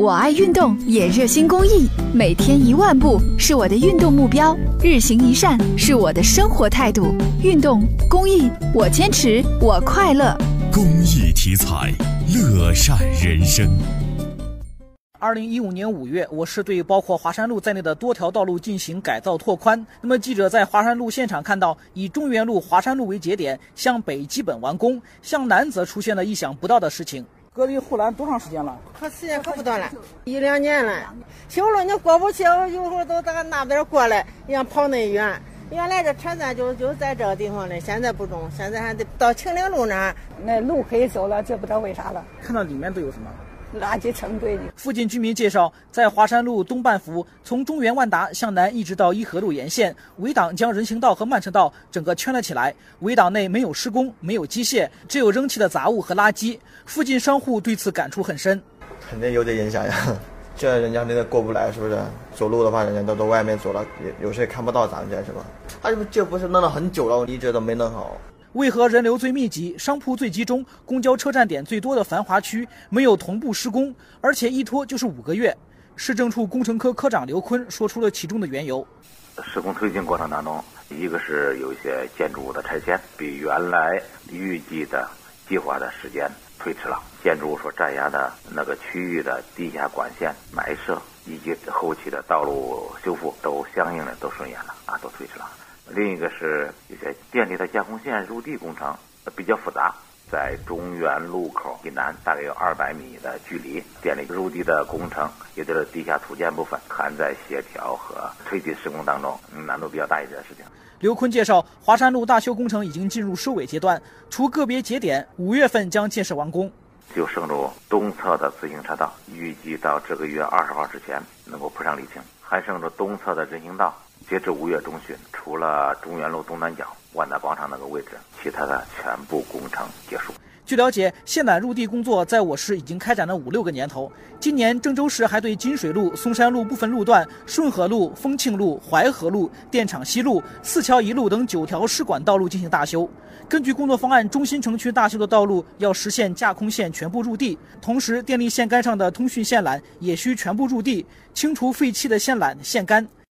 我爱运动，也热心公益。每天一万步是我的运动目标，日行一善是我的生活态度。运动公益，我坚持，我快乐。公益题材，乐善人生。二零一五年五月，我市对包括华山路在内的多条道路进行改造拓宽。那么，记者在华山路现场看到，以中原路、华山路为节点，向北基本完工，向南则出现了意想不到的事情。隔离护栏多长时间了？可时间可不短了，一两年了。修路你过不去，有时候都在那边过来，要跑那远。原来这车站就就在这个地方嘞，现在不中，现在还得到秦岭路那儿。那路可以走了，这不知道为啥了。看到里面都有什么？垃圾成堆的。附近居民介绍，在华山路东半幅，从中原万达向南一直到伊河路沿线，围挡将人行道和慢车道整个圈了起来。围挡内没有施工，没有机械，只有扔弃的杂物和垃圾。附近商户对此感触很深。肯定有点影响呀，这人家那个过不来，是不是？走路的话，人家都到外面走了，有有些看不到咱们这是吧？他这不是弄了很久了，一直都没弄好。为何人流最密集、商铺最集中、公交车站点最多的繁华区没有同步施工，而且一拖就是五个月？市政处工程科科长刘坤说出了其中的缘由。施工推进过程当中，一个是有一些建筑物的拆迁比原来预计的计划的时间推迟了，建筑物所占压的那个区域的地下管线埋设以及后期的道路修复都相应的都顺延了啊，都推迟了。另一个是有些电力的架空线入地工程比较复杂，在中原路口以南大概有二百米的距离，电力入地的工程，也就是地下土建部分，还在协调和推进施工当中，难度比较大一点的事情。刘坤介绍，华山路大修工程已经进入收尾阶段，除个别节点，五月份将建设完工。就剩着东侧的自行车道，预计到这个月二十号之前能够铺上沥青，还剩着东侧的人行道。截至五月中旬，除了中原路东南角万达广场那个位置，其他的全部工程结束。据了解，线缆入地工作在我市已经开展了五六个年头。今年郑州市还对金水路、松山路部分路段、顺河路、丰庆路、淮河路、电厂西路、四桥一路等九条市管道路进行大修。根据工作方案，中心城区大修的道路要实现架空线全部入地，同时电力线杆上的通讯线缆也需全部入地，清除废弃的线缆、线杆。